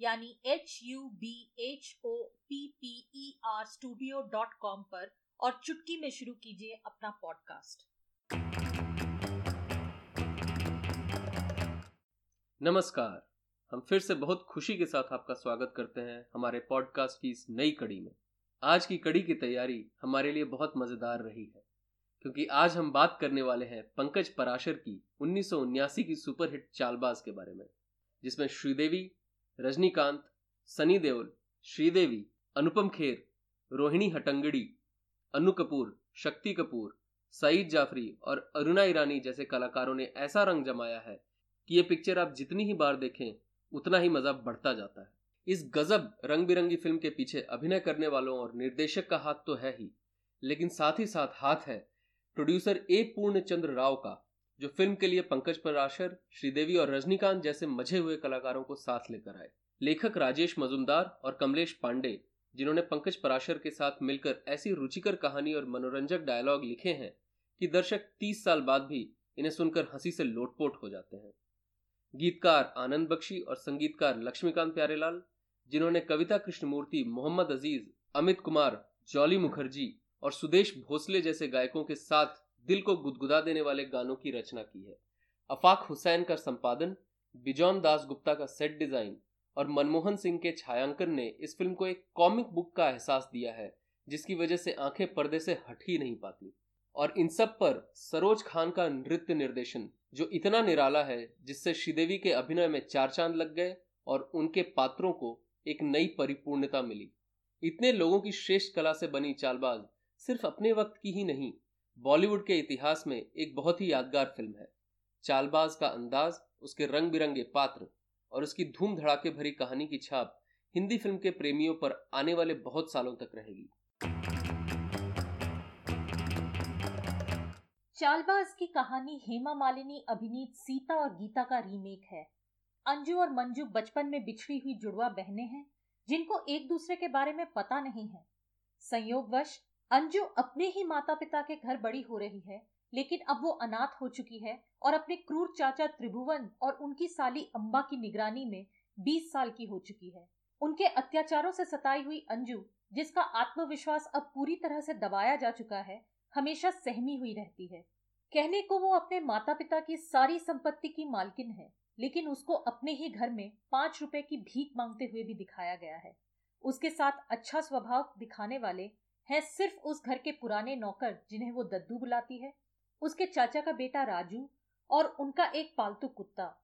यानी H U B H O P P E R studio dot com पर और चुटकी में शुरू कीजिए अपना पॉडकास्ट नमस्कार। हम फिर से बहुत खुशी के साथ आपका स्वागत करते हैं हमारे पॉडकास्ट की इस नई कड़ी में। आज की कड़ी की तैयारी हमारे लिए बहुत मज़ेदार रही है, क्योंकि आज हम बात करने वाले हैं पंकज पराशर की उन्नीस की सुपरहिट चालबाज के बारे में, जिसमें श्रीदेवी रजनीकांत, सनी देओल, श्रीदेवी, अनुपम खेर, रोहिणी हटंगड़ी, अनु कपूर, शक्ति कपूर, सईद जाफरी और अरुणा ईरानी जैसे कलाकारों ने ऐसा रंग जमाया है कि ये पिक्चर आप जितनी ही बार देखें, उतना ही मज़ा बढ़ता जाता है। इस गजब रंग बिरंगी फ़िल्म के पीछे अभिनय करने वालों और निर्देशक का हाथ तो है ही, लेकिन साथ ही साथ हाथ है, प्रोड्यूसर ए पूर्णचंद्र राव का। जो फ़िल्म के लिए पंकज पराशर, श्रीदेवी और रजनीकांत जैसे मज़े हुए कलाकारों को साथ लेकर आए। लेखक राजेश मजुमदार और कमलेश पांडे, जिन्होंने पंकज पराशर के साथ मिलकर ऐसी रुचिकर कहानी और मनोरंजक डायलॉग लिखे हैं कि दर्शक तीस साल बाद भी इन्हें सुनकर हँसी से लोटपोट हो जाते हैं। गीतकार आनंद बख्शी और संगीतकार लक्ष्मीकांत प्यारेलाल, जिन्होंने कविता कृष्णमूर्ति मोहम्मद अज़ीज़, अमित कुमार, जॉली मुखर्जी और सुदेश भोसले जैसे गायकों के साथ दिल को गुदगुदा देने वाले गानों की रचना की है। अफाक हुसैन का संपादन, बिजौन दास गुप्ता का सेट डिज़ाइन और मनमोहन सिंह के छायांकन ने इस फ़िल्म को एक कॉमिक बुक का एहसास दिया है, जिसकी वजह से आँखें पर्दे से हट ही नहीं पाती। और इन सब पर सरोज खान का नृत्य निर्देशन, जो इतना निराला है, जिससे श्रीदेवी के अभिनय में चार चाँद लग गए और उनके पात्रों को एक नई परिपूर्णता मिली। इतने लोगों की श्रेष्ठ कला से बनी चालबाज सिर्फ़ अपने वक्त की ही नहीं बॉलीवुड के इतिहास में एक बहुत ही यादगार फ़िल्म है। चालबाज का अंदाज, उसके रंग बिरंगे पात्र और उसकी धूम धड़ाके भरी कहानी की छाप हिंदी फ़िल्म के प्रेमियों पर आने वाले बहुत सालों तक रहेगी। चालबाज की कहानी हेमा मालिनी, अभिनीत सीता और गीता का रीमेक है। अंजू और मंजू बचपन में बिछड़ी हुई जुड़वा बहनें हैं, जिनको एक दूसरे के बारे में पता नहीं है। संयोगवश अंजू अपने ही माता पिता के घर बड़ी हो रही है, लेकिन अब वो अनाथ हो चुकी है और अपने क्रूर चाचा त्रिभुवन और उनकी साली अंबा की निगरानी में 20 साल की हो चुकी है। उनके अत्याचारों से सताई हुई अंजू, जिसका आत्मविश्वास अब पूरी तरह से दबाया जा चुका है, हमेशा सहमी हुई रहती है। कहने को वो अपने माता पिता की सारी संपत्ति की मालकिन है, लेकिन उसको अपने ही घर में पाँच रुपए की भीख मांगते हुए भी दिखाया गया है। उसके साथ अच्छा स्वभाव दिखाने वाले है सिर्फ़ उस घर के पुराने नौकर जिन्हें वो दद्दू बुलाती है, उसके चाचा का बेटा राजू और उनका एक पालतू कुत्ता।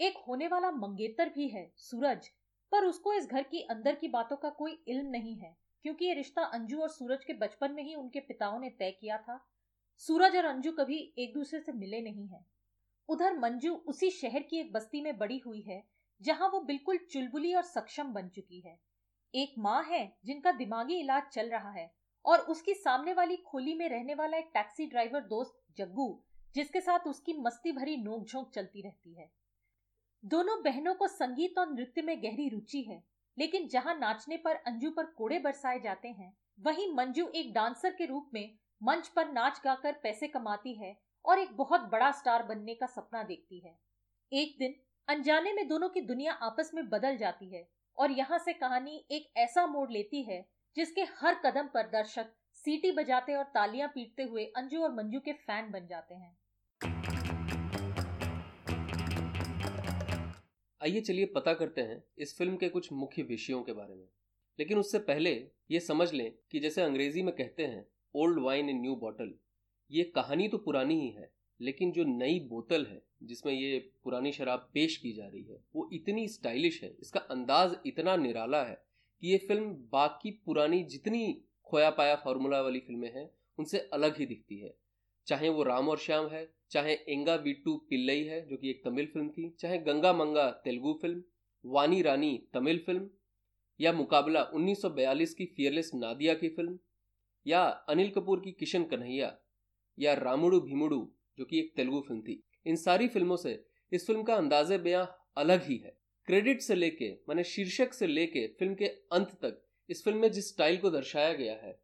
एक होने वाला मंगेतर भी है, सूरज, पर उसको इस घर की अंदर की बातों का कोई इल्म नहीं है, क्योंकि ये रिश्ता अंजू और सूरज के बचपन में ही उनके पिताओं ने तय किया था। सूरज और अंजू कभी एक दूसरे से मिले नहीं है। उधर मंजू उसी शहर की एक बस्ती में बड़ी हुई है, जहाँ वो बिल्कुल चुलबुली और सक्षम बन चुकी है। एक माँ है जिनका दिमागी इलाज चल रहा है और उसकी सामने वाली खोली में रहने वाला एक टैक्सी ड्राइवर दोस्त जग्गू, जिसके साथ उसकी मस्ती भरी नोकझोंक चलती रहती है। दोनों बहनों को संगीत और नृत्य में गहरी रुचि है, लेकिन जहाँ नाचने पर अंजू पर कोड़े बरसाए जाते हैं, वहीं मंजू एक डांसर के रूप में मंच पर नाच गाकर पैसे कमाती है और एक बहुत बड़ा स्टार बनने का सपना देखती है। एक दिन, अनजाने में दोनों की दुनिया आपस में बदल जाती है। और यहाँ से कहानी एक ऐसा मोड़ लेती है, जिसके हर कदम पर दर्शक सीटी बजाते और तालियाँ पीटते हुए अंजू और मंजू के फ़ैन बन जाते हैं। आइए चलिए पता करते हैं इस फ़िल्म के कुछ मुख्य विषयों के बारे में। लेकिन उससे पहले ये समझ लें कि जैसे अंग्रेज़ी में कहते हैं old wine in new bottle ये कहानी तो पुरानी ही है, लेकिन जो नई बोतल है जिसमें ये पुरानी शराब पेश की जा रही है, वो इतनी स्टाइलिश है, इसका अंदाज इतना निराला है कि ये फ़िल्म बाकी पुरानी जितनी खोया पाया फार्मूला वाली फ़िल्में हैं, उनसे अलग ही दिखती है। चाहे वो राम और श्याम है, चाहे एँगा वीटू पिल्लई है, जो कि एक तमिल फ़िल्म थी, चाहे गंगा मंगा तेलुगु फ़िल्म, वानी रानी तमिल फ़िल्म, या मुकाबला 1942 की फियरलेस नादिया की फ़िल्म, या अनिल कपूर की किशन कन्हैया, या रामुडू भीमुडू, जो कि एक तेलुगु फ़िल्म थी। इन सारी फ़िल्मों से इस फ़िल्म का अंदाजे बयां अलग ही है। क्रेडिट से लेके, मैंने शीर्षक से लेके फ़िल्म के अंत तक इस फ़िल्म में जिस स्टाइल को दर्शाया गया है,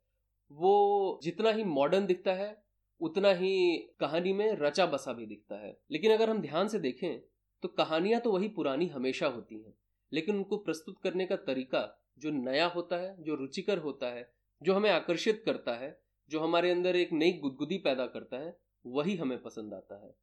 वो जितना ही मॉडर्न दिखता है, उतना ही कहानी में रचा बसा भी दिखता है। लेकिन अगर हम ध्यान से देखें तो कहानियाँ तो वही पुरानी हमेशा होती हैं। लेकिन उनको प्रस्तुत करने का तरीका जो नया होता है, जो रुचिकर होता है, जो हमें आकर्षित करता है, जो हमारे अंदर एक नई गुदगुदी पैदा करता है, वही हमें पसंद आता है।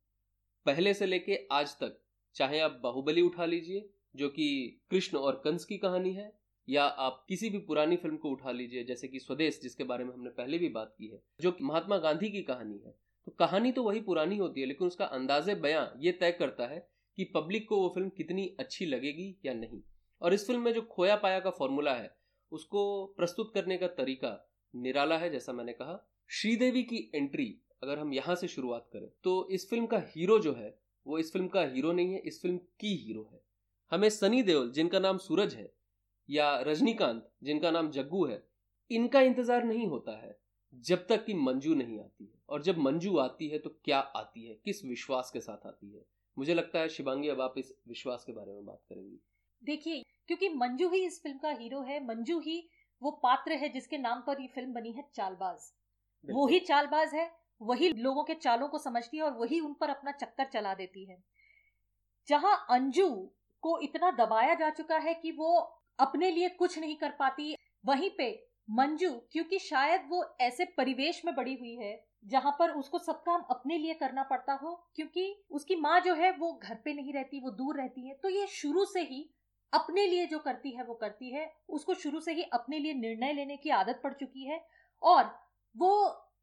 पहले से लेके आज तक, चाहे आप बाहुबली उठा लीजिए, जो कि कृष्ण और कंस की कहानी है, या आप किसी भी पुरानी फ़िल्म को उठा लीजिए, जैसे कि स्वदेश, जिसके बारे में हमने पहले भी बात की है, जो महात्मा गांधी की कहानी है। तो कहानी तो वही पुरानी होती है, लेकिन उसका अंदाजे, बयां ये तय करता है कि पब्लिक को वो फ़िल्म कितनी अच्छी लगेगी या नहीं। और इस फ़िल्म में जो खोया पाया का फॉर्मूला है, उसको प्रस्तुत करने का तरीका निराला है, जैसा मैंने कहा। श्रीदेवी की एंट्री अगर हम यहाँ से शुरुआत करें तो इस फ़िल्म का हीरो जो है वो इस फ़िल्म का हीरो नहीं है इस फ़िल्म की हीरो है। हमें सनी देओल जिनका नाम सूरज है या रजनीकांत जिनका नाम जग्गू है इनका इंतज़ार नहीं होता है जब तक कि मंजू नहीं आती है। और जब मंजू आती है तो क्या आती है? किस विश्वास के साथ आती है? मुझे लगता है शिवांगी अब आप इस विश्वास के बारे में बात करेंगी। देखिए क्योंकि मंजू ही इस फ़िल्म का हीरो है मंजू ही वो पात्र है जिसके नाम पर ये फ़िल्म बनी है चालबाज। वो ही चालबाज है वही लोगों के चालों को समझती है और वही उन पर अपना चक्कर चला देती है। जहाँ अंजू को इतना दबाया जा चुका है कि वो अपने लिए कुछ नहीं कर पाती, वहीं पे मंजू, क्योंकि शायद वो ऐसे परिवेश में बड़ी हुई है, जहाँ पर उसको सब काम अपने लिए करना पड़ता हो, क्योंकि उसकी माँ जो है वो घर पे नहीं रहती, वो दूर रहती है तो ये शुरू से ही अपने लिए जो करती है, वो करती है। उसको शुरू से ही अपने लिए निर्णय लेने की आदत पड़ चुकी है और वो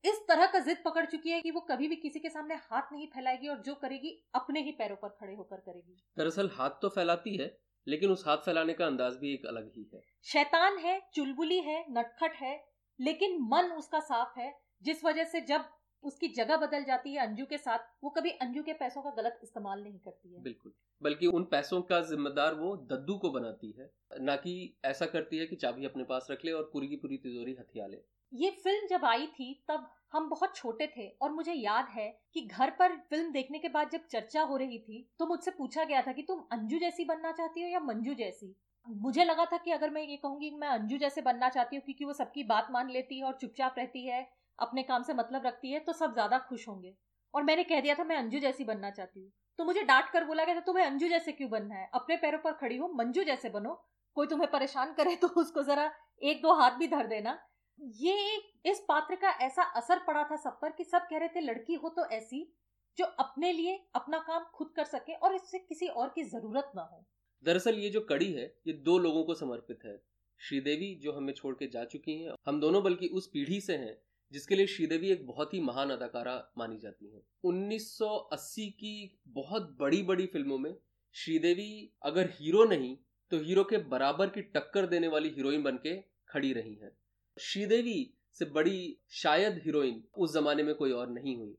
इस तरह का जिद पकड़ चुकी है कि वो कभी भी किसी के सामने हाथ नहीं फैलाएगी और जो करेगी अपने ही पैरों पर खड़े होकर करेगी। दरअसल हाथ तो फैलाती है लेकिन उस हाथ फैलाने का अंदाज भी एक अलग ही है। शैतान है चुलबुली है नटखट है लेकिन मन उसका साफ़ है जिस वजह से जब उसकी जगह बदल जाती है अंजू के साथ वो कभी अंजू के पैसों का गलत इस्तेमाल नहीं करती है। बिल्कुल बल्कि उन पैसों का जिम्मेदार वो दद्दू को बनाती है ना कि ऐसा करती है कि चाबी अपने पास रख ले और पूरी की पूरी तिजोरी हथिया ले। ये फ़िल्म जब आई थी, तब हम बहुत छोटे थे और मुझे याद है कि घर पर फ़िल्म देखने के बाद जब चर्चा हो रही थी तो मुझसे पूछा गया था कि तुम अंजू जैसी बनना चाहती हो या मंजू जैसी? मुझे लगा था कि अगर मैं ये कहूँगी मैं अंजू जैसे बनना चाहती हूँ क्योंकि वो सबकी बात मान लेती है और चुपचाप रहती है, अपने काम से मतलब रखती है तो सब ज़्यादा खुश होंगे। और मैंने कह दिया था, मैं अंजू जैसी बनना चाहती हूँ। तो मुझे डांट कर बोला गया था, तुम्हें अंजू जैसे क्यों बनना है? अपने पैरों पर खड़ी हो, मंजू जैसे बनो। कोई तुम्हें परेशान करे तो उसको जरा एक दो हाथ भी धर देना। ये इस पात्र का ऐसा असर पड़ा था सब पर कि सब कह रहे थे, लड़की हो तो ऐसी जो अपने लिए अपना काम खुद कर सके और इससे किसी और की ज़रूरत ना हो। दरअसल ये जो कड़ी है, ये दो लोगों को समर्पित है। श्रीदेवी, जो हमें छोड़ के जा चुकी हैं, हम दोनों बल्कि उस पीढ़ी से हैं, जिसके लिए श्रीदेवी एक बहुत ही महान अदाकारा मानी जाती हैं। 1980 की बहुत बड़ी बड़ी फ़िल्मों में श्रीदेवी अगर हीरो नहीं तो हीरो के बराबर की टक्कर देने वाली हीरोइन बन के खड़ी रही हैं। श्रीदेवी से बड़ी शायद हीरोइन उस जमाने में कोई और नहीं हुई।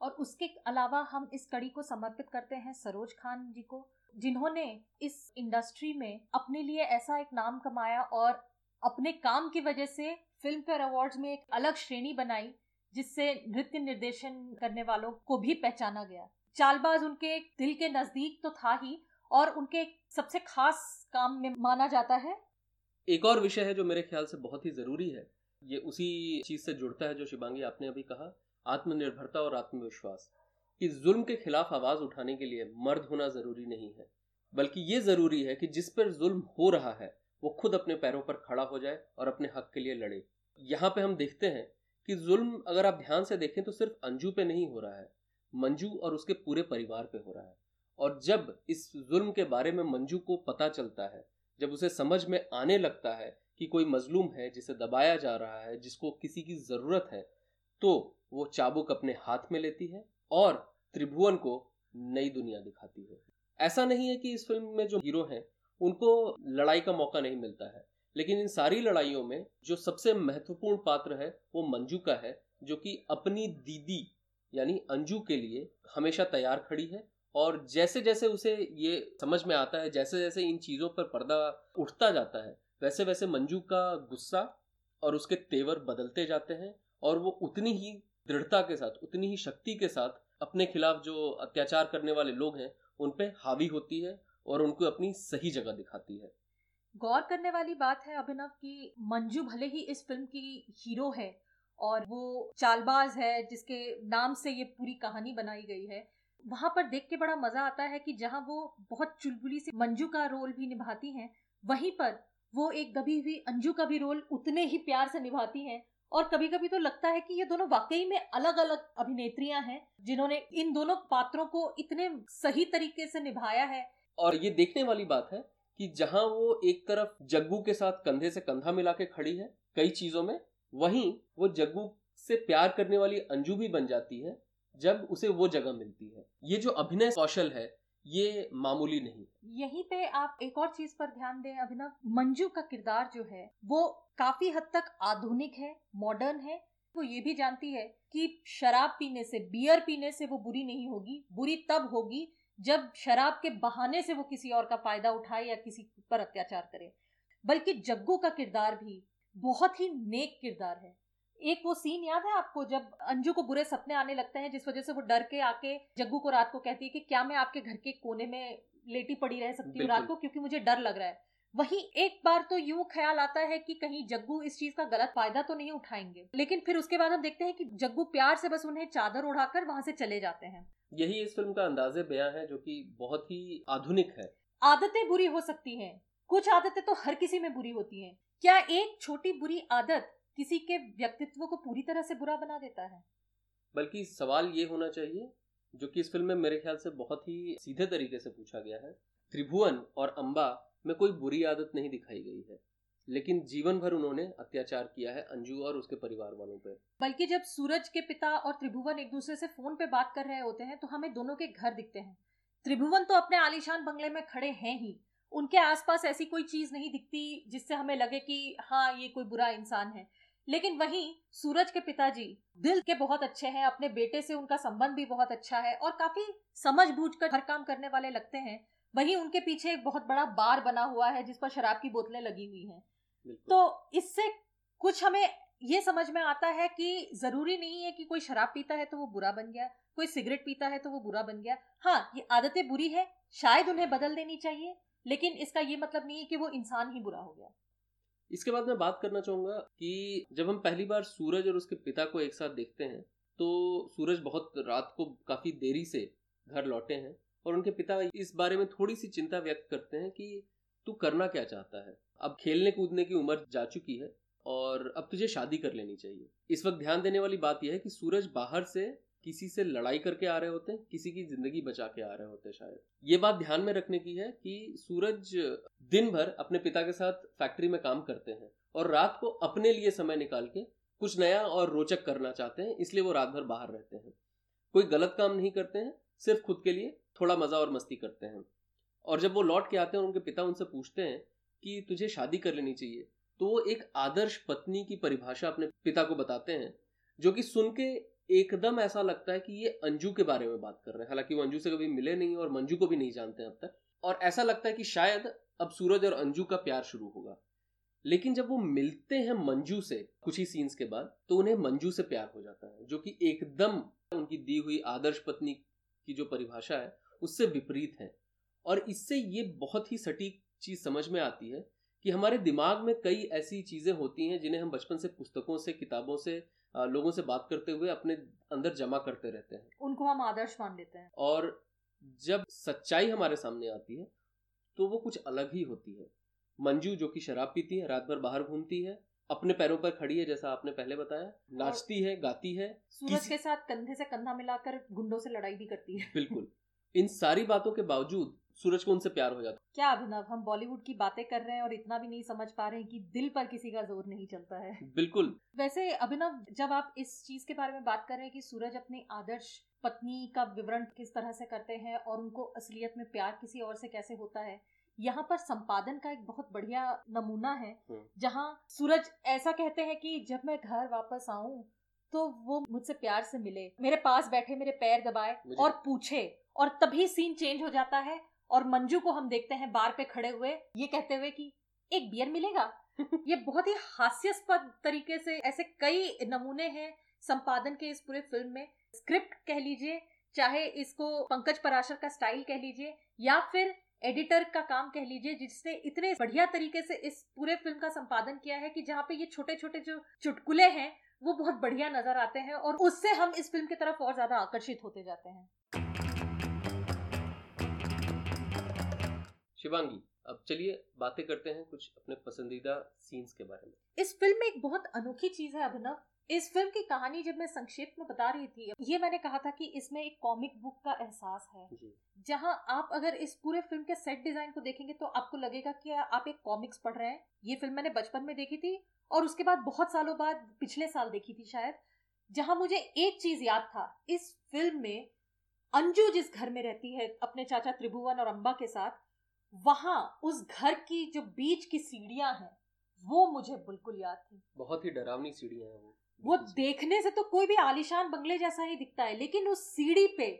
और उसके अलावा हम इस कड़ी को समर्पित करते हैं सरोज खान जी को, जिन्होंने इस इंडस्ट्री में अपने लिए ऐसा एक नाम कमाया और अपने काम की वजह से फ़िल्म फेयर अवार्ड्स में एक अलग श्रेणी बनाई, जिससे नृत्य निर्देशन करने वालों को भी पहचाना गया। चालबाज उनके दिल के नज़दीक तो था ही और उनके सबसे खास काम में माना जाता है एक और विषय है जो मेरे ख्याल से बहुत ही ज़रूरी है। ये उसी चीज़ से जुड़ता है जो शिवांगी आपने अभी कहा, आत्मनिर्भरता और आत्मविश्वास। कि जुल्म के खिलाफ आवाज़ उठाने के लिए मर्द होना ज़रूरी नहीं है, बल्कि ये ज़रूरी है कि जिस पर जुल्म हो रहा है, वो खुद अपने पैरों पर खड़ा हो जाए और अपने हक के लिए लड़े। यहाँ पे हम देखते हैं कि जुल्म अगर आप ध्यान से देखें तो सिर्फ़ अंजू पे नहीं हो रहा है, मंजू और उसके पूरे परिवार पे हो रहा है। और जब इस जुल्म के बारे में मंजू को पता चलता है जब उसे समझ में आने लगता है कि कोई मजलूम है जिसे दबाया जा रहा है, जिसको किसी की ज़रूरत है तो वो चाबुक अपने हाथ में लेती है और त्रिभुवन को नई दुनिया दिखाती है। ऐसा नहीं है कि इस फ़िल्म में जो हीरो हैं, उनको लड़ाई का मौका नहीं मिलता है, लेकिन इन सारी लड़ाइयों में जो सबसे महत्वपूर्ण पात्र है, वो मंजू का है, जो कि अपनी दीदी, यानी अंजू के लिए हमेशा तैयार खड़ी है और जैसे जैसे उसे ये समझ में आता है जैसे जैसे इन चीज़ों पर पर्दा उठता जाता है वैसे वैसे मंजू का गुस्सा और उसके तेवर बदलते जाते हैं और वो उतनी ही दृढ़ता के साथ, उतनी ही शक्ति के साथ अपने खिलाफ जो अत्याचार करने वाले लोग हैं, उन पे हावी होती है और उनको अपनी सही जगह दिखाती है। गौर करने वाली बात है, अभिनव, कि मंजू भले ही इस फ़िल्म की हीरो है और वो चालबाज है, जिसके नाम से ये पूरी कहानी बनाई गई है वहाँ पर देख के बड़ा मज़ा आता है कि जहाँ वो बहुत चुलबुली से मंजू का रोल भी निभाती हैं, वहीं पर वो एक दबी हुई अंजू का भी रोल उतने ही प्यार से निभाती हैं। और कभी कभी तो लगता है कि ये दोनों वाकई में अलग अलग अभिनेत्रियाँ हैं, जिन्होंने इन दोनों पात्रों को इतने सही तरीके से निभाया है। और ये देखने वाली बात है कि जहाँ वो एक तरफ़ जग्गू के साथ कंधे से कंधा मिला के खड़ी है कई चीज़ों में, वहीं वो जग्गू से प्यार करने वाली अंजू भी बन जाती है। जब उसे वो जगह मिलती है। ये जो अभिनय कौशल है, ये मामूली नहीं यहीं पे आप एक और चीज़ पर ध्यान दें, अभिनव। मंजू का किरदार जो है, वो काफ़ी हद तक आधुनिक है मॉडर्न है। वो ये भी जानती है कि शराब पीने से बियर पीने से वो बुरी नहीं होगी, बुरी तब होगी जब शराब के बहाने से वो किसी और का फ़ायदा उठाए या किसी पर अत्याचार करे। बल्कि जग्गू का किरदार भी बहुत ही नेक किरदार है। एक वो सीन याद है आपको जब अंजू को बुरे सपने आने लगते हैं जिस वजह से वो डर के आके जग्गू को रात को कहती है कि क्या मैं आपके घर के कोने में लेटी पड़ी रह सकती हूँ रात को क्योंकि मुझे डर लग रहा है। वही एक बार तो यूँ ख्याल आता है कि कहीं जग्गू इस चीज़ का गलत फ़ायदा तो नहीं उठाएँगे। लेकिन फिर उसके बाद हम देखते हैं कि जग्गू प्यार से बस उन्हें चादर उड़ाकर वहाँ से चले जाते हैं। यही इस फ़िल्म का अंदाजे बयां है जो कि बहुत ही आधुनिक है। आदतें बुरी हो सकती हैं। कुछ आदतें तो हर किसी में बुरी होती हैं। क्या एक छोटी बुरी आदत किसी के व्यक्तित्व को पूरी तरह से बुरा बना देता है। बल्कि सवाल ये होना चाहिए जो कि इस फ़िल्म में मेरे ख्याल से बहुत ही सीधे तरीके से पूछा गया है त्रिभुवन और अंबा में कोई बुरी आदत नहीं दिखाई गई है लेकिन जीवन भर उन्होंने अत्याचार किया है अंजू और उसके परिवार वालों पर बल्कि जब सूरज के पिता और त्रिभुवन एक दूसरे से फ़ोन पे बात कर रहे होते हैं तो हमें दोनों के घर दिखते हैं। त्रिभुवन तो अपने आलिशान बंगले में खड़े हैं ही उनके आसपास ऐसी कोई चीज़ नहीं दिखती जिससे हमें लगे कि हाँ ये कोई बुरा इंसान है। लेकिन वहीं सूरज के पिताजी दिल के बहुत अच्छे हैं अपने बेटे से उनका संबंध भी बहुत अच्छा है और काफ़ी समझ बूझ कर हर काम करने वाले लगते हैं। वहीं उनके पीछे एक बहुत बड़ा बार बना हुआ है जिस पर शराब की बोतलें लगी हुई हैं। तो इससे कुछ हमें ये समझ में आता है कि ज़रूरी नहीं है कि कोई शराब पीता है तो वो बुरा बन गया कोई सिगरेट पीता है तो वो बुरा बन गया। हाँ ये आदतें बुरी है शायद उन्हें बदल देनी चाहिए लेकिन इसका ये मतलब नहीं है कि वो इंसान ही बुरा हो गया। इसके बाद मैं बात करना चाहूँगा कि जब हम पहली बार सूरज और उसके पिता को एक साथ देखते हैं तो सूरज बहुत रात को काफ़ी देरी से घर लौटे हैं और उनके पिता इस बारे में थोड़ी सी चिंता व्यक्त करते हैं कि तू करना क्या चाहता है। अब खेलने कूदने की उम्र जा चुकी है और अब तुझे शादी कर लेनी चाहिए। इस वक्त ध्यान देने वाली बात यह है कि सूरज बाहर से किसी से लड़ाई करके आ रहे होते हैं, किसी की ज़िंदगी बचा के आ रहे होते शायद। ये बात ध्यान में रखने की है कि सूरज दिन भर अपने पिता के साथ फैक्ट्री में काम करते हैं और रात को अपने लिए समय निकाल के कुछ नया और रोचक करना चाहते हैं, इसलिए वो रात भर बाहर रहते हैं। कोई गलत काम नहीं करते हैं, सिर्फ़ खुद के लिए थोड़ा मज़ा और मस्ती करते हैं। और जब वो लौट के आते हैं उनके पिता उनसे पूछते हैं कि तुझे शादी कर लेनी चाहिए तो वो एक आदर्श पत्नी की परिभाषा अपने पिता को बताते हैं, जो कि सुन के एकदम ऐसा लगता है कि ये अंजू के बारे में बात कर रहे हैं। हालाँकि वो अंजू से कभी मिले नहीं और मंजू को भी नहीं जानते अब तक। और ऐसा लगता है कि शायद अब सूरज और अंजू का प्यार शुरू होगा। लेकिन जब वो मिलते हैं मंजू से कुछ ही सीन्स के बाद तो उन्हें मंजू से प्यार हो जाता है, जो कि एकदम उनकी दी हुई आदर्श पत्नी की जो परिभाषा है, उससे विपरीत है। और इससे ये बहुत ही सटीक चीज़ समझ में आती है कि हमारे दिमाग में कई ऐसी चीज़ें होती हैं जिन्हें हम बचपन से पुस्तकों से, किताबों से लोगों से बात करते हुए अपने अंदर जमा करते रहते हैं। उनको हम आदर्श मान लेते हैं। और जब सच्चाई हमारे सामने आती है तो वो कुछ अलग ही होती है। मंजू जो कि शराब पीती है रात भर बाहर घूमती है अपने पैरों पर खड़ी है जैसा आपने पहले बताया नाचती है गाती है सूरज के साथ कंधे से कंधा मिलाकर गुंडों से लड़ाई भी करती है। बिल्कुल। इन सारी बातों के बावजूद सूरज को उनसे प्यार हो जाता है। क्या अभिनव हम बॉलीवुड की बातें कर रहे हैं और इतना भी नहीं समझ पा रहे हैं कि दिल पर किसी का ज़ोर नहीं चलता है। बिल्कुल। वैसे अभिनव जब आप इस चीज़ के बारे में बात कर रहे हैं कि सूरज अपनी आदर्श पत्नी का विवरण किस तरह से करते हैं और उनको असलियत में प्यार किसी और से कैसे होता है यहाँ पर संपादन का एक बहुत बढ़िया नमूना है हम्म। जहाँ सूरज ऐसा कहते हैं कि जब मैं घर वापस आऊँ तो वो मुझसे प्यार से मिले मेरे पास बैठे मेरे पैर दबाए और पूछे और तभी सीन चेंज हो जाता है और मंजू को हम देखते हैं बार पे खड़े हुए, ये कहते हुए कि, एक बियर मिलेगा? ये बहुत ही हास्यास्पद तरीके से ऐसे कई नमूने हैं संपादन के इस पूरे फ़िल्म में। स्क्रिप्ट कह लीजिए, चाहे इसको पंकज पराशर का स्टाइल कह लीजिए, या फिर एडिटर का काम कह लीजिए, जिसने इतने बढ़िया तरीके से इस पूरे फ़िल्म का संपादन किया है कि जहाँ पे ये छोटे छोटे जो चुटकुले हैं, वो बहुत बढ़िया नज़र आते हैं और उससे हम इस फ़िल्म की तरफ़ और ज़्यादा आकर्षित होते जाते हैं। शिवांगी अब चलिए बातें करते हैं कुछ अपने पसंदीदा सीन्स के बारे में। इस फ़िल्म में एक बहुत अनोखी चीज़ है अभिनव। इस फ़िल्म की कहानी जब मैं संक्षेप में बता रही थी ये मैंने कहा था कि इसमें एक कॉमिक बुक का एहसास है। जहाँ आप अगर इस पूरे फ़िल्म के सेट डिज़ाइन को देखेंगे तो आपको लगेगा कि आप एक कॉमिक्स पढ़ रहे हैं। ये फ़िल्म मैंने बचपन में देखी थी और उसके बाद बहुत सालों बाद पिछले साल देखी थी शायद जहाँ मुझे एक चीज़ याद था इस फ़िल्म में अंजू जिस घर में रहती है अपने चाचा त्रिभुवन और अम्बा के साथ वहाँ उस घर की जो बीच की सीढ़ियाँ हैं वो मुझे बिल्कुल याद थी। बहुत ही डरावनी सीढ़ियाँ हैं वो। वो देखने से तो कोई भी आलिशान बंगले जैसा ही दिखता है लेकिन उस सीढ़ी पे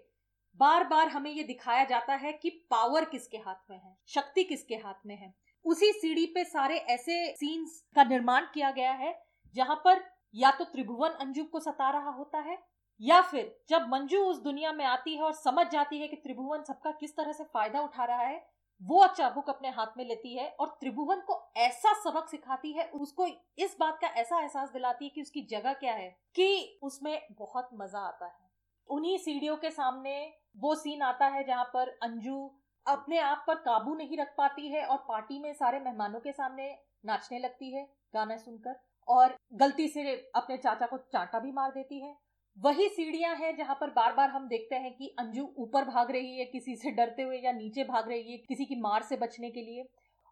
बार बार हमें ये दिखाया जाता है कि पावर किसके हाथ में है शक्ति किसके हाथ में है। उसी सीढ़ी पे सारे ऐसे सीन्स का निर्माण किया गया है जहाँ पर या तो त्रिभुवन अंजू को सता रहा होता है या फिर जब मंजू उस दुनिया में आती है और समझ जाती है कि त्रिभुवन सबका किस तरह से फ़ायदा उठा रहा है वो चाबुक अपने हाथ में लेती है और त्रिभुवन को ऐसा सबक सिखाती है, उसको इस बात का ऐसा एहसास दिलाती है कि उसकी जगह क्या है, कि उसमें बहुत मज़ा आता है। उन्हीं सीढ़ियों के सामने वो सीन आता है जहाँ पर अंजू अपने आप पर काबू नहीं रख पाती है और पार्टी में सारे मेहमानों के सामने नाचने लगती है गाना सुनकर और गलती से अपने चाचा को चांटा भी मार देती है। वही सीढ़ियाँ हैं जहाँ पर बार बार हम देखते हैं कि अंजू ऊपर भाग रही है किसी से डरते हुए या नीचे भाग रही है किसी की मार से बचने के लिए।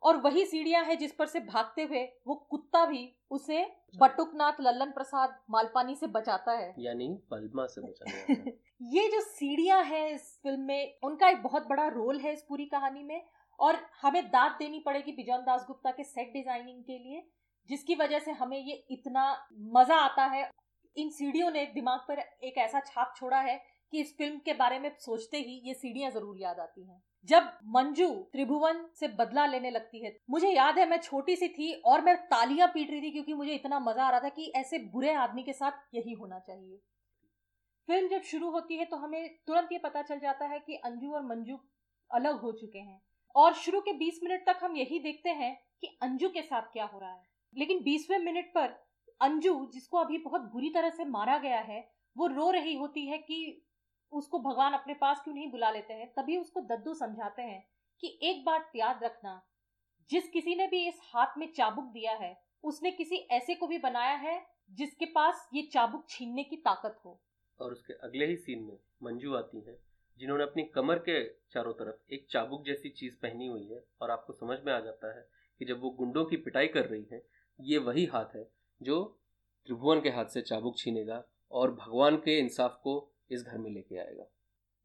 और वही सीढ़ियाँ हैं जिस पर से भागते हुए वो कुत्ता भी उसे बटुकनाथ लल्लन प्रसाद मालपानी से बचाता है। यानी पलमा से बचाता ये जो सीढ़ियाँ हैं इस फ़िल्म में उनका एक बहुत बड़ा रोल है इस पूरी कहानी में। और हमें दाद देनी पड़ेगी बिजौन दास गुप्ता के सेट डिज़ाइनिंग के लिए जिसकी वजह से हमें ये इतना मज़ा आता है। इन सीढ़ियों ने दिमाग पर एक ऐसा छाप छोड़ा है कि इस फ़िल्म के बारे में सोचते ही ये सीढ़ियाँ ज़रूर याद आती हैं। जब मंजू त्रिभुवन से बदला लेने लगती है, मुझे याद है मैं छोटी सी थी और मैं तालियाँ पीट रही थी क्योंकि मुझे इतना मज़ा आ रहा था कि ऐसे बुरे आदमी के साथ यही होना चाहिए। फ़िल्म जब शुरू होती है तो हमें तुरंत ये पता चल जाता है कि अंजू और मंजू अलग हो चुके हैं और शुरू के 20 मिनट तक हम यही देखते हैं कि अंजू के साथ क्या हो रहा है। लेकिन 20वें मिनट पर अंजू, जिसको अभी बहुत बुरी तरह से मारा गया है, वो रो रही होती है कि उसको भगवान अपने पास क्यों नहीं बुला लेते हैं? तभी उसको दद्दू समझाते हैं कि एक बात याद रखना, जिस किसी ने भी इस हाथ में चाबुक दिया है, उसने किसी ऐसे को भी बनाया है, जिसके पास ये चाबुक छीनने की ताकत हो। और उसके अगले ही सीन में मंजू आती है, जिन्होंने अपनी कमर के चारों तरफ़ एक चाबुक जैसी चीज़ पहनी हुई है, और आपको समझ में आ जाता है कि जब वो गुंडों की पिटाई कर रही है, ये वही हाथ है जो त्रिभुवन के हाथ से चाबुक छीनेगा और भगवान के इंसाफ को इस घर में लेके आएगा।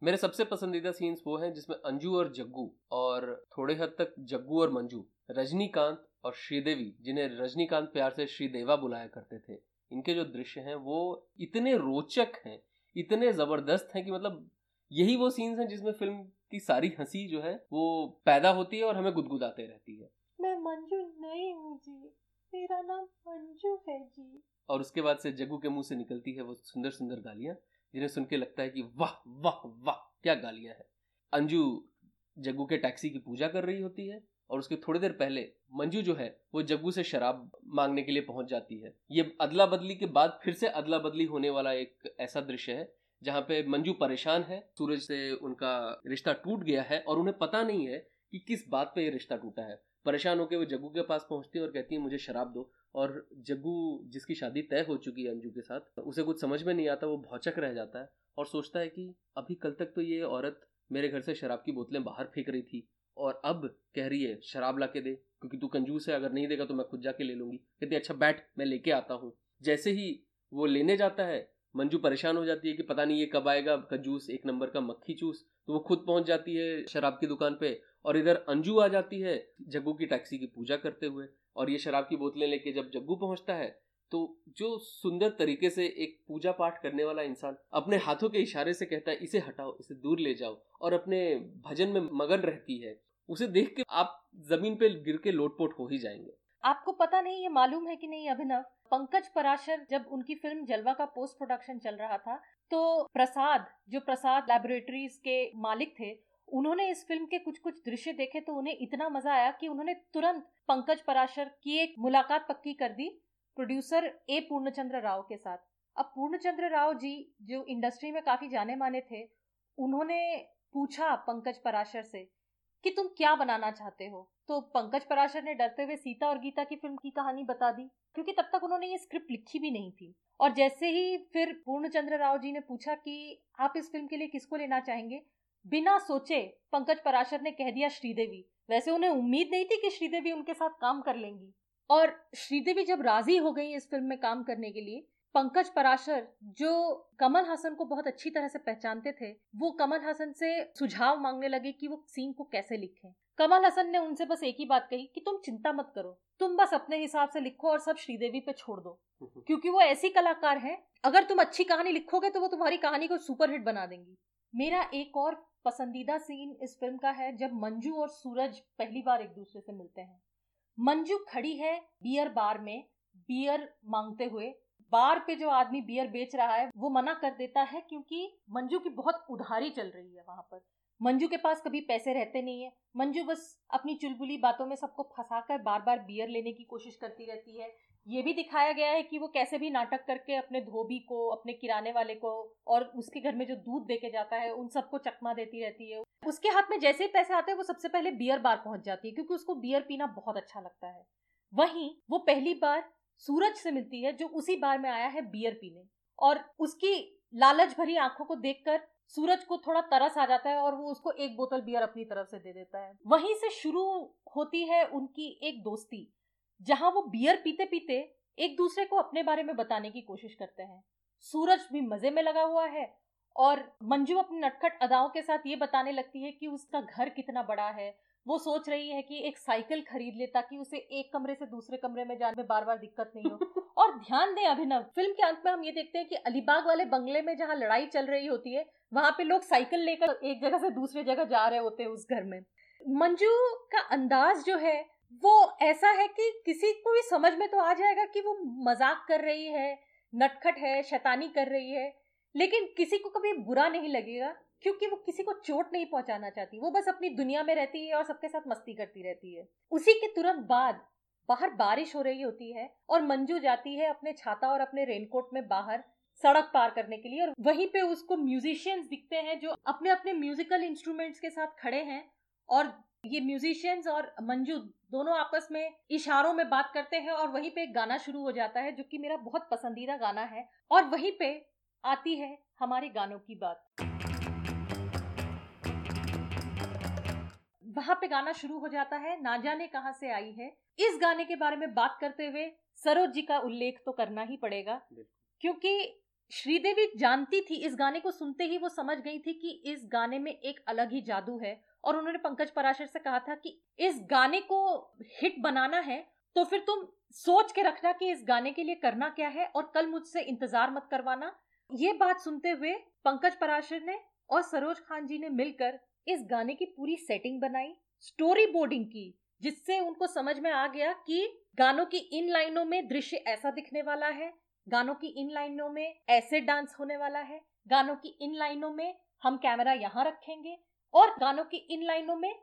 मेरे सबसे पसंदीदा सीन्स वो हैं जिसमें अंजू और जग्गू और थोड़े हद तक जग्गू और मंजू, रजनीकांत और श्रीदेवी, जिन्हें रजनीकांत प्यार से श्रीदेवा बुलाया करते थे, इनके जो दृश्य हैं वो इतने रोचक हैं, इतने ज़बरदस्त हैं कि मतलब यही वो सीन्स हैं जिसमें फ़िल्म की सारी हँसी जो है वो पैदा होती है और हमें गुदगुदाते रहती है। मैं मंजू नहीं हूँ जी। मेरा नाम मंजू है जी। और उसके बाद से जग्गू के मुँह से निकलती है वो सुंदर सुंदर गालियाँ, जिन्हें सुन के लगता है कि वाह वाह वाह, क्या गालियाँ हैं। अंजू जग्गू के टैक्सी की पूजा कर रही होती है और उसके थोड़ी देर पहले मंजू जो है, वो जग्गू से शराब मांगने के लिए पहुँच जाती है। ये अदला बदली के बाद फिर से अदला बदली होने वाला एक ऐसा दृश्य है, जहाँ पे मंजू परेशान है, सूरज से उनका रिश्ता टूट गया है और उन्हें पता नहीं है कि किस बात पे ये रिश्ता टूटा है। परेशान होकर वो जग्गू के पास पहुँचती है और कहती है, मुझे शराब दो। और जग्गू, जिसकी शादी तय हो चुकी है अंजू के साथ, उसे कुछ समझ में नहीं आता, वो भौचक रह जाता है और सोचता है कि अभी कल तक तो ये औरत मेरे घर से शराब की बोतलें बाहर फेंक रही थी और अब कह रही है, शराब ला के दे, क्योंकि तू कंजूस है, अगर नहीं देगा तो मैं खुद जाके ले लूँगी। कहती अच्छा बैठ, मैं लेके आता हूँ। जैसे ही वो लेने जाता है, मंजू परेशान हो जाती है कि पता नहीं ये कब आएगा, कंजूस एक नंबर का मक्खी चूस तो वो खुद पहुँच जाती है शराब की दुकान पे और इधर अंजू आ जाती है जग्गू की टैक्सी की पूजा करते हुए और ये शराब की बोतलें लेके जब जग्गू पहुँचता है तो जो सुंदर तरीके से एक पूजा पाठ करने वाला इंसान अपने हाथों के इशारे से कहता है, इसे हटाओ, इसे दूर ले जाओ। और अपने भजन में मगन रहती है, उसे देख के आप ज़मीन पे गिर के लोटपोट हो ही जाएँगे। आपको पता नहीं, ये मालूम है कि नहीं, अभिनव? पंकज पराशर जब उनकी फ़िल्म जलवा का पोस्ट प्रोडक्शन चल रहा था तो प्रसाद, जो प्रसाद लेबोरेटरीज के मालिक थे उन्होंने इस फ़िल्म के कुछ कुछ दृश्य देखे तो उन्हें इतना मज़ा आया कि उन्होंने तुरंत पंकज पराशर की एक मुलाकात पक्की कर दी, प्रोड्यूसर ए पूर्णचंद्र राव के साथ। अब पूर्णचंद्र राव जी, जो इंडस्ट्री में काफ़ी जाने माने थे, उन्होंने पूछा पंकज पराशर से कि तुम क्या बनाना चाहते हो? तो पंकज पराशर ने डरते हुए सीता और गीता की फ़िल्म की कहानी बता दी, क्योंकि तब तक उन्होंने ये स्क्रिप्ट लिखी भी नहीं थी। और जैसे ही फिर पूर्णचंद्र राव जी ने पूछा कि आप इस फ़िल्म के लिए किसको लेना चाहेंगे बिना सोचे पंकज पराशर ने कह दिया श्रीदेवी। वैसे उन्हें उम्मीद नहीं थी कि श्रीदेवी उनके साथ काम कर लेंगी। और श्रीदेवी जब राज़ी हो गई इस फ़िल्म में काम करने के लिए पंकज पराशर जो कमल हासन को बहुत अच्छी तरह से पहचानते थे वो कमल हासन से सुझाव मांगने लगे कि वो सीन को कैसे लिखें। कमल हसन ने उनसे बस एक ही बात कही कि तुम चिंता मत करो तुम बस अपने हिसाब से लिखो और सब श्रीदेवी पे छोड़ दो। क्योंकि वो ऐसी कलाकार है अगर तुम अच्छी कहानी लिखोगे तो वो तुम्हारी कहानी को सुपरहिट बना देंगी। मेरा एक और पसंदीदा सीन इस फ़िल्म का है जब मंजू और सूरज पहली बार एक दूसरे से मिलते हैं। मंजू खड़ी है बियर बार में बियर मांगते हुए। बार पे जो आदमी बियर बेच रहा है, वो मना कर देता है क्योंकि मंजू की बहुत उधारी चल रही है वहाँ पर। मंजू के पास कभी पैसे रहते नहीं है। मंजू बस अपनी चुलबुली बातों में सबको फंसाकर बार बार बियर लेने की कोशिश करती रहती है। ये भी दिखाया गया है कि वो कैसे भी नाटक करके अपने धोबी को, अपने किराने वाले को और उसके घर में जो दूध दे के जाता है, उन सबको चकमा देती रहती है। उसके हाथ में जैसे ही पैसे आते हैं, वो सबसे पहले बियर बार पहुँच जाती है, क्योंकि उसको बियर पीना बहुत अच्छा लगता है। वहीं वो पहली बार सूरज से मिलती है, जो उसी बार में आया है बियर पीने। और उसकी लालच भरी आँखों को देखकर सूरज को थोड़ा तरस आ जाता है और वो उसको एक बोतल बियर अपनी तरफ़ से दे देता है। वहीं से शुरू होती है उनकी एक दोस्ती। जहाँ वो बियर पीते पीते एक दूसरे को अपने बारे में बताने की कोशिश करते हैं। सूरज भी मज़े में लगा हुआ है और मंजू अपनी नटखट अदाओं के साथ ये बताने लगती है कि उसका घर कितना बड़ा है। वो सोच रही है कि एक साइकिल खरीद ले ताकि उसे एक कमरे से दूसरे कमरे में जाने में बार बार दिक्कत नहीं हो। और ध्यान दें अभिनव फ़िल्म के अंत में हम ये देखते हैं कि अलीबाग वाले बंगले में जहाँ लड़ाई चल रही होती है वहाँ पे लोग साइकिल लेकर एक जगह से दूसरी जगह जा रहे होते हैं उस घर में। मंजू का अंदाज जो है वो ऐसा है कि किसी को भी समझ में तो आ जाएगा कि वो मज़ाक कर रही है, नटखट है, शैतानी कर रही है, लेकिन किसी को कभी बुरा नहीं लगेगा, क्योंकि वो किसी को चोट नहीं पहुंचाना चाहती। वो बस अपनी दुनिया में रहती है और सबके साथ मस्ती करती रहती है। उसी के तुरंत बाद बाहर बारिश हो रही होती है और मंजू जाती है अपने छाता और अपने रेनकोट में बाहर सड़क पार करने के लिए और वहीं पे उसको म्यूजिशियंस दिखते हैं जो अपने अपने म्यूजिकल इंस्ट्रूमेंट्स के साथ खड़े हैं और ये म्यूजिशियंस और मंजू दोनों आपस में इशारों में बात करते हैं और वहीं पे एक गाना शुरू हो जाता है, जो कि मेरा बहुत पसंदीदा गाना है। और वहीं पे आती है हमारे गानों की बात। वहाँ पे गाना शुरू हो जाता है, ना जाने कहा से आई है। इस गाने के बारे में बात करते हुए सरोज जी का उल्लेख तो करना ही पड़ेगा, क्योंकि श्रीदेवी जानती थी, इस गाने को सुनते ही वो समझ गई थी कि इस गाने में एक अलग ही जादू है। और उन्होंने पंकज पराशर से कहा था कि इस गाने को हिट बनाना है तो फिर तुम सोच के रखना कि इस गाने के लिए करना क्या है और कल मुझसे इंतज़ार मत करवाना। ये बात सुनते हुए पंकज पराशर ने और सरोज खान जी ने मिलकर इस गाने की पूरी सेटिंग बनाई स्टोरी बोर्डिंग की, जिससे उनको समझ में आ गया कि गानों की इन लाइनों में दृश्य ऐसा दिखने वाला है, गानों की इन लाइनों में ऐसे डांस होने वाला है, गानों की इन लाइनों में हम कैमरा यहाँ रखेंगे और गानों की इन लाइनों में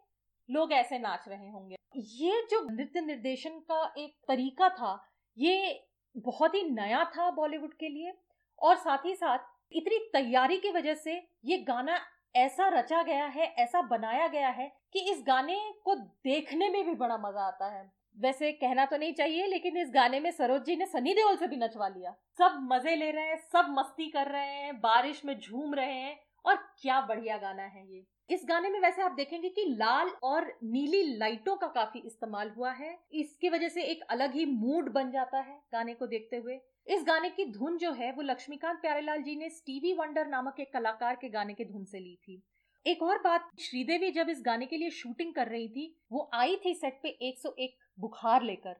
लोग ऐसे नाच रहे होंगे। ये जो नृत्य निर्देशन का एक तरीका था, ये बहुत ही नया था बॉलीवुड के लिए और साथ ही साथ इतनी तैयारी की वजह से ये गाना ऐसा रचा गया है, ऐसा बनाया गया है कि इस गाने को देखने में भी बड़ा मज़ा आता है। वैसे कहना तो नहीं चाहिए, लेकिन इस गाने में सरोज जी ने सनी देओल से भी नचवा लिया। सब मज़े ले रहे हैं, सब मस्ती कर रहे हैं, बारिश में झूम रहे हैं और क्या बढ़िया गाना है ये। इस गाने में वैसे आप देखेंगे कि लाल और नीली लाइटों का काफ़ी इस्तेमाल हुआ है। इसकी वजह से एक अलग ही मूड बन जाता है गाने को देखते हुए। इस गाने की धुन जो है वो लक्ष्मीकांत प्यारेलाल जी ने स्टीवी वंडर नामक एक कलाकार के गाने की धुन से ली थी। एक और बात, श्रीदेवी जब इस गाने के लिए शूटिंग कर रही थी, वो आई थी सेट पे 101 बुखार लेकर।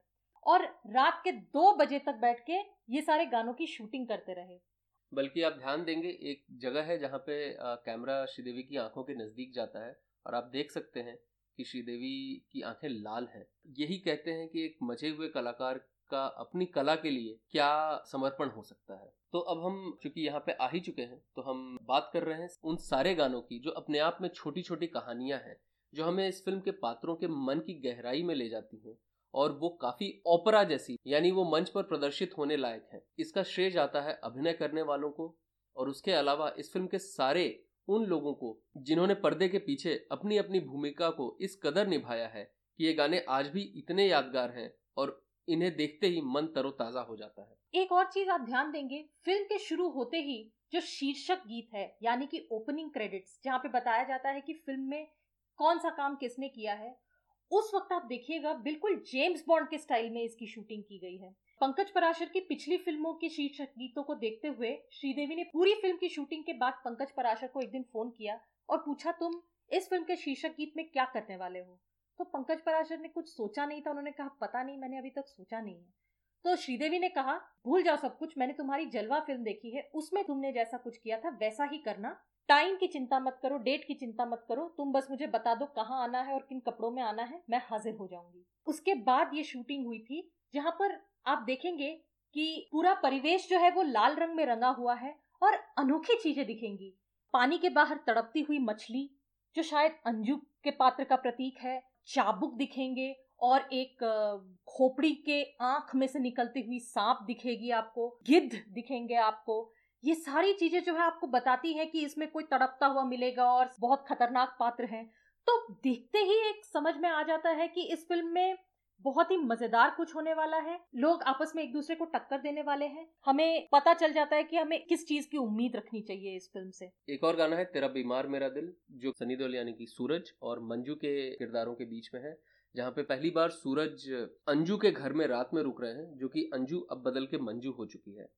और रात के दो बजे तक बैठ के ये सारे गानों की शूटिंग करते रहे। बल्कि आप ध्यान देंगे, एक जगह है जहाँ पे कैमरा श्रीदेवी की आँखों के नज़दीक जाता है और आप देख सकते हैं कि श्रीदेवी की आँखें लाल हैं। यही कहते हैं कि एक मचे हुए कलाकार का अपनी कला के लिए क्या समर्पण हो सकता है। तो अब हम, चूँकि यहाँ पे आ ही चुके हैं तो हम बात कर रहे हैं उन सारे गानों की जो अपने आप में छोटी छोटी कहानियाँ हैं, जो हमें इस फ़िल्म के पात्रों के मन की गहराई में ले जाती हैं। और वो काफ़ी ओपरा जैसी, यानी वो मंच पर प्रदर्शित होने लायक है। इसका श्रेय जाता है अभिनय करने वालों को और उसके अलावा इस फ़िल्म के सारे उन लोगों को जिन्होंने पर्दे के पीछे अपनी अपनी भूमिका को इस कदर निभाया है कि ये गाने आज भी इतने यादगार हैं और इन्हें देखते ही मन तरोताजा हो जाता है। एक और चीज़ आप ध्यान देंगे, फ़िल्म के शुरू होते ही जो शीर्षक गीत है, यानी कि ओपनिंग क्रेडिट्स जहाँ पे बताया जाता है कि फ़िल्म में कौन सा काम किसने किया है उस वक्त आप देखिएगा, बिल्कुल जेम्स बॉन्ड के स्टाइल में इसकी शूटिंग की गई है। पंकज पराशर की पिछली फ़िल्मों के शीर्षक गीतों को देखते हुए श्रीदेवी ने पूरी फ़िल्म की शूटिंग के बाद पंकज पराशर को एक दिन फ़ोन किया और पूछा, तुम इस फ़िल्म के शीर्षक गीत में क्या करने वाले हो? तो पंकज पराशर ने कुछ सोचा नहीं था, उन्होंने कहा, पता नहीं, मैंने अभी तक सोचा नहीं है। तो श्रीदेवी ने कहा, भूल जाओ सब कुछ, मैंने तुम्हारी जलवा फ़िल्म देखी है, उसमें तुमने जैसा कुछ किया था, वैसा ही करना। टाइम की चिंता मत करो डेट की चिंता मत करो, तुम बस मुझे बता दो कहाँ आना है और किन कपड़ों में आना है, मैं हाजिर हो जाऊँगी। उसके बाद ये शूटिंग हुई थी, जहाँ पर आप देखेंगे कि पूरा परिवेश जो है वो लाल रंग में रंगा हुआ है और अनोखी चीज़ें दिखेंगी। पानी के बाहर तड़पती हुई मछली, जो शायद अंजू के पात्र का प्रतीक है, चाबुक दिखेंगे और एक खोपड़ी के आँख में से निकलती हुई सांप दिखेगी आपको, गिद्ध दिखेंगे आपको ये सारी चीज़ें जो है आपको बताती है कि इसमें कोई तड़पता हुआ मिलेगा और बहुत खतरनाक पात्र है। तो देखते ही एक समझ में आ जाता है कि इस फ़िल्म में बहुत ही मज़ेदार कुछ होने वाला है। लोग आपस में एक दूसरे को टक्कर देने वाले हैं। हमें पता चल जाता है कि हमें किस चीज़ की उम्मीद रखनी चाहिए इस फ़िल्म से। एक और गाना है, तेरा बीमार मेरा दिल, जो सनी देओल यानी कि सूरज और मंजू के किरदारों के बीच में है, जहाँ पे पहली बार सूरज अंजू के घर में रात में रुक रहे हैं, जो कि अंजू अब बदल के मंजू हो चुकी है।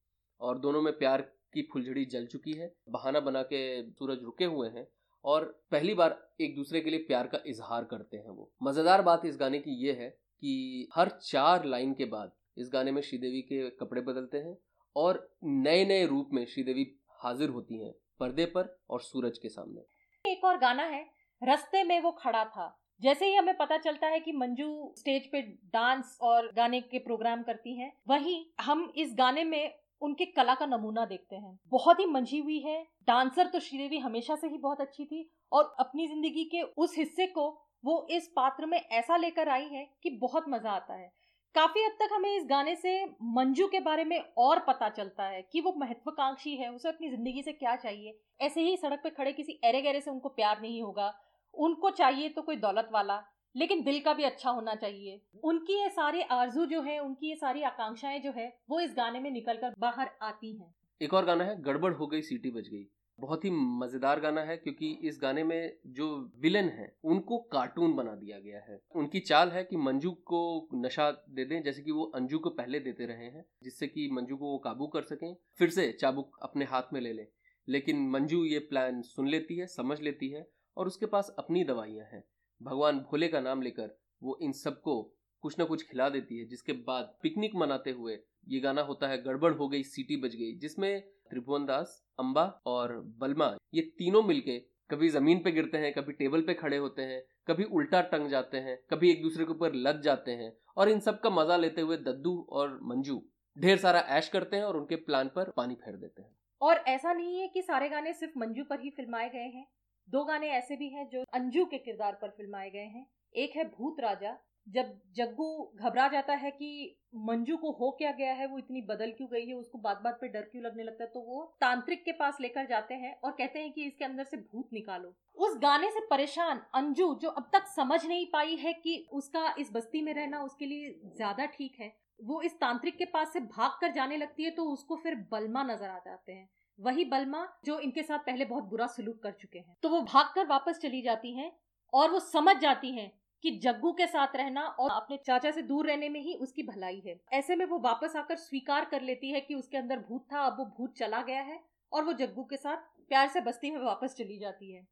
और दोनों में प्यार की फुलझड़ी जल चुकी है, बहाना बना के सूरज रुके हुए हैं और पहली बार एक दूसरे के लिए प्यार का इजहार करते हैं वो। मज़ेदार बात इस गाने की ये है कि हर चार लाइन के बाद इस गाने में श्रीदेवी के कपड़े बदलते हैं और नए नए रूप में श्रीदेवी हाजिर होती हैं पर्दे पर और सूरज के सामने। एक और गाना है, रस्ते में वो खड़ा था। जैसे ही हमें पता चलता है कि मंजू स्टेज पे डांस और गाने के प्रोग्राम करती हैं, वहीं हम इस गाने में उनके कला का नमूना देखते हैं। बहुत ही मंझी हुई है। डांसर तो श्रीदेवी हमेशा से ही बहुत अच्छी थी और अपनी ज़िंदगी के उस हिस्से को वो इस पात्र में ऐसा लेकर आई है कि बहुत मज़ा आता है। काफ़ी हद तक हमें इस गाने से मंजू के बारे में और पता चलता है कि वो महत्वाकांक्षी है, उसे अपनी ज़िंदगी से क्या चाहिए। ऐसे ही सड़क पे खड़े किसी एरे गहरे से उनको प्यार नहीं होगा। उनको चाहिए तो कोई दौलत वाला। लेकिन दिल का भी अच्छा होना चाहिए। उनकी ये सारी आरज़ू जो है, उनकी ये सारी आकांक्षाएँ जो है, वो इस गाने में निकल कर बाहर आती हैं। एक और गाना है, गड़बड़ हो गई, सीटी बज गई। बहुत ही मज़ेदार गाना है, क्योंकि इस गाने में जो विलन है, उनको कार्टून बना दिया गया है। उनकी चाल है कि मंजू को नशा दे दें, जैसे कि वो अंजू को पहले देते रहे हैं, जिससे कि मंजू को वो काबू कर सकें, फिर से चाबुक अपने हाथ में ले लें। लेकिन मंजू ये प्लान सुन लेती है, समझ लेती है, और उसके पास अपनी दवाइयाँ हैं। भगवान भोले का नाम लेकर वो इन सबको कुछ ना कुछ खिला देती है, जिसके बाद पिकनिक मनाते हुए ये गाना होता है, गड़बड़ हो गई, सीटी बज गई, जिसमें त्रिभुवन दास अम्बा और बलमा, ये तीनों मिलके कभी ज़मीन पे गिरते हैं, कभी टेबल पे खड़े होते हैं, कभी उल्टा टंग जाते हैं, कभी एक दूसरे के ऊपर लग जाते हैं और इन सब का मज़ा लेते हुए दद्दू और मंजू ढेर सारा ऐश करते हैं और उनके प्लान पर पानी फेर देते हैं। और ऐसा नहीं है कि सारे गाने सिर्फ़ मंजू पर ही फिल्माए गए हैं? दो गाने ऐसे भी हैं जो अंजू के किरदार पर फिल्माए गए हैं। एक है भूत राजा। जब जग्गू घबरा जाता है कि मंजू को हो क्या गया है, वो इतनी बदल क्यों गई है, उसको बात बात पे डर क्यों लगने लगता है तो वो तांत्रिक के पास लेकर जाते हैं और कहते हैं कि इसके अंदर से भूत निकालो। उस गाने से परेशान अंजू, जो अब तक समझ नहीं पाई है कि उसका इस बस्ती में रहना उसके लिए ज़्यादा ठीक है, वो इस तांत्रिक के पास से भाग कर जाने लगती है तो उसको फिर बलमा नज़र आ जाते हैं। वही बलमा जो इनके साथ पहले बहुत बुरा सलूक कर चुके हैं। तो वो भागकर वापस चली जाती हैं और वो समझ जाती हैं कि जग्गू के साथ रहना और अपने चाचा से दूर रहने में ही उसकी भलाई है। ऐसे में वो वापस आकर स्वीकार कर लेती है कि उसके अंदर भूत था, अब वो भूत चला गया है और वो जग्गू के साथ प्यार से बस्ती में वापस चली जाती है।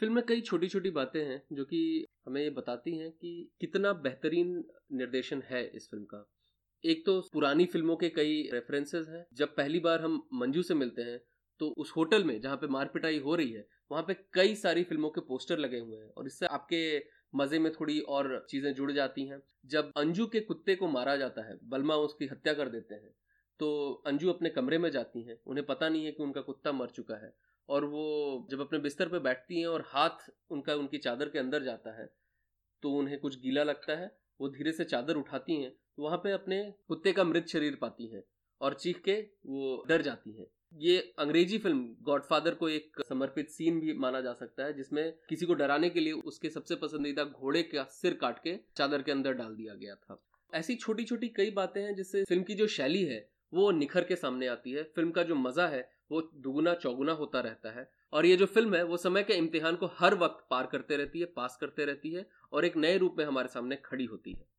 फ़िल्म में कई छोटी छोटी बातें हैं जो कि हमें ये बताती हैं कि कितना बेहतरीन निर्देशन है इस फ़िल्म का। एक तो पुरानी फ़िल्मों के कई रेफरेंसेस हैं। जब पहली बार हम मंजू से मिलते हैं तो उस होटल में जहाँ पे मारपिटाई हो रही है, वहाँ पे कई सारी फ़िल्मों के पोस्टर लगे हुए हैं और इससे आपके मज़े में थोड़ी और चीज़ें जुड़ जाती हैं। जब अंजू के कुत्ते को मारा जाता है, बलमा उसकी हत्या कर देते हैं तो अंजू अपने कमरे में जाती हैं। उन्हें पता नहीं है कि उनका कुत्ता मर चुका है और वो जब अपने बिस्तर पर बैठती हैं और हाथ उनका, उनकी चादर के अंदर जाता है तो उन्हें कुछ गीला लगता है। वो धीरे से चादर उठाती हैं तो वहाँ पे अपने कुत्ते का मृत शरीर पाती हैं और चीख के वो डर जाती हैं। ये अंग्रेज़ी फ़िल्म गॉडफादर को एक समर्पित सीन भी माना जा सकता है, जिसमें किसी को डराने के लिए उसके सबसे पसंदीदा घोड़े का सिर काट के चादर के अंदर डाल दिया गया था। ऐसी छोटी छोटी कई बातें हैं, जिससे फ़िल्म की जो शैली है, वो निखर के सामने आती है। फ़िल्म का जो मज़ा है, वो दुगुना चौगुना होता रहता है। और ये जो फ़िल्म है, वो समय के इम्तिहान को हर वक्त पार करते रहती है, पास करते रहती है और एक नए रूप में हमारे सामने खड़ी होती है।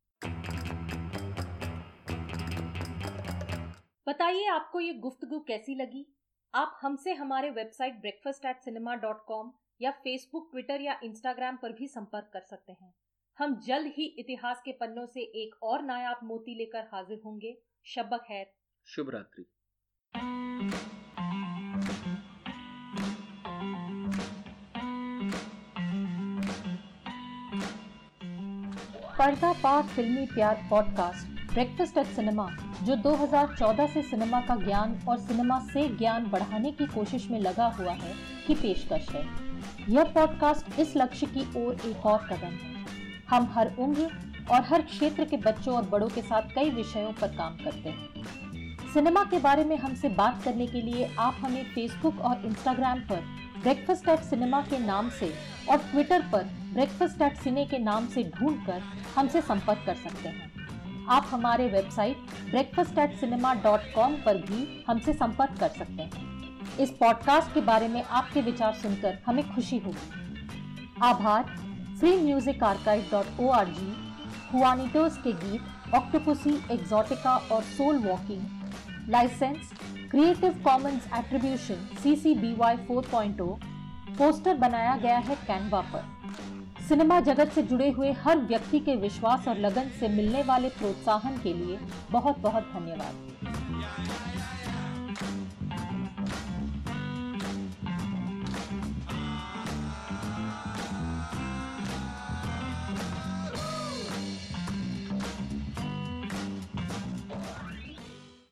बताइए आपको ये गुफ्तगु कैसी लगी? आप हमसे हमारे website breakfast at cinema dot com या फेसबुक ट्विटर या इंस्टाग्राम पर भी संपर्क कर सकते हैं। हम जल्द ही इतिहास के पन्नों से एक और नायाब मोती लेकर हाजिर होंगे। शब्बक खैर शुभ रात्रि। पर्दा पाक फिल्मी प्यार पॉडकास्ट ब्रेकफास्ट एट सिनेमा जो 2014 से सिनेमा का ज्ञान और सिनेमा से ज्ञान बढ़ाने की कोशिश में लगा हुआ है की पेशकश है। यह पॉडकास्ट इस लक्ष्य की ओर एक और कदम है। हम हर उम्र और हर क्षेत्र के बच्चों और बड़ों के साथ कई विषयों पर काम करते हैं। सिनेमा के बारे में हमसे बात करने के लिए आप हमें फेसबुक और इंस्टाग्राम पर ब्रेकफास्ट एट सिनेमा के नाम से और ट्विटर पर ब्रेकफास्ट एट सिने के नाम से ढूंढकर हमसे संपर्क कर सकते हैं। आप हमारे website breakfast at cinema dot com पर भी हमसे संपर्क कर सकते हैं। इस पॉडकास्ट के बारे में आपके विचार सुनकर हमें खुशी होगी। आभार। Free music archive dot O R G Juanitos के गीत ऑक्टोपुसी एग्जॉटिका और soul walking licence creative commons attribution C C B Y four point O poster बनाया गया है कैनवा पर। सिनेमा जगत से जुड़े हुए हर व्यक्ति के विश्वास और लगन से मिलने वाले प्रोत्साहन के लिए बहुत बहुत धन्यवाद।